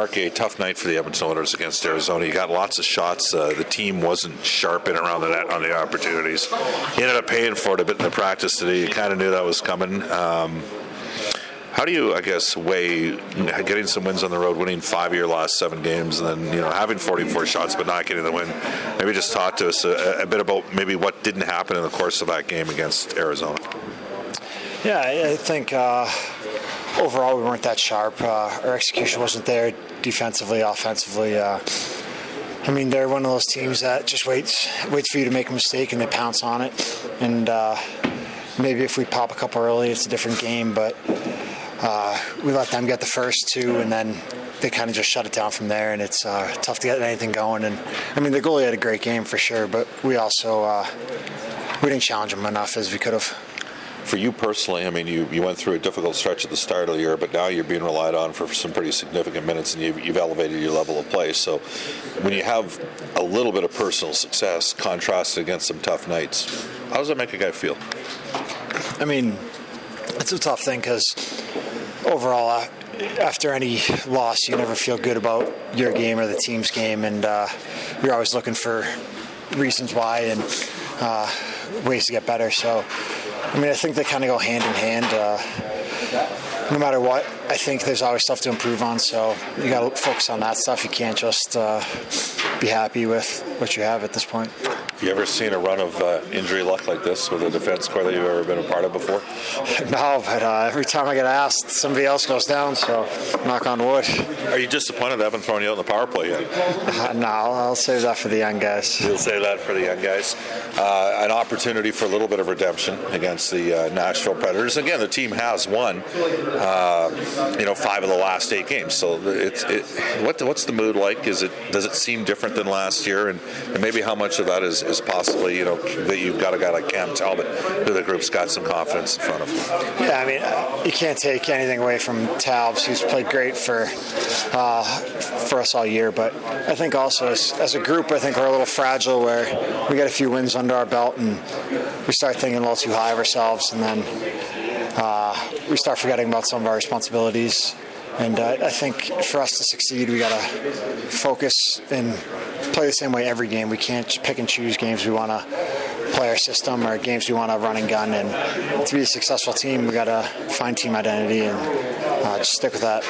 Mark, a tough night for the Edmonton Oilers against Arizona. You got lots of shots. Uh, the team wasn't sharp in around the net on the opportunities. You ended up paying for it a bit in the practice today. You kind of knew that was coming. Um, how do you, I guess, weigh getting some wins on the road, winning five of your last seven games, and then you know having 44 shots but not getting the win? Maybe just talk to us a, a bit about maybe what didn't happen in the course of that game against Arizona. Yeah, I think uh, overall we weren't that sharp. Uh, our execution wasn't there defensively, offensively. Uh, I mean, they're one of those teams that just waits waits for you to make a mistake and they pounce on it. And uh, maybe if we pop a couple early, it's a different game. But uh, we let them get the first two, and then they kind of just shut it down from there. And it's uh, tough to get anything going. And I mean, the goalie had a great game for sure, but we also uh, we didn't challenge him enough as we could have for you personally, I mean, you, you went through a difficult stretch at the start of the year, but now you're being relied on for some pretty significant minutes, and you've, you've elevated your level of play. So, when you have a little bit of personal success contrasted against some tough nights, how does that make a guy feel? I mean, it's a tough thing because overall, uh, after any loss, you never feel good about your game or the team's game, and uh, you're always looking for reasons why and uh, ways to get better. So I mean, I think they kind of go hand in hand. Uh, no matter what, I think there's always stuff to improve on. So you got to focus on that stuff. You can't just uh, be happy with what you have at this point. Have you ever seen a run of uh, injury luck like this with a defense corps that you've ever been a part of before? No, but uh, every time I get asked, somebody else goes down. So knock on wood. Are you disappointed they haven't thrown you out in the power play yet? Uh, no, I'll save that for the young guys. You'll save that for the young guys. Uh, an opportunity for a little bit of redemption against the uh, Nashville Predators. Again, the team has won, uh, you know, five of the last eight games. So it's it, what, what's the mood like? Is it does it seem different than last year? And, and maybe how much of that is is possibly you know that you've got a guy like Cam Talbot who the group's got some confidence in front of. Yeah, I mean uh, you can't take anything away from Talbs. He's played great for uh, for us all year, but I think also as, as a group, I think we're a little fragile where we got a few wins under our belt and we start thinking a little too high of ourselves, and then uh, we start forgetting about some of our responsibilities. And uh, I think for us to succeed, we got to focus and play the same way every game. We can't pick and choose games we want to play our system or games we want to run and gun. And to be a successful team, we got to find team identity and uh, just stick with that.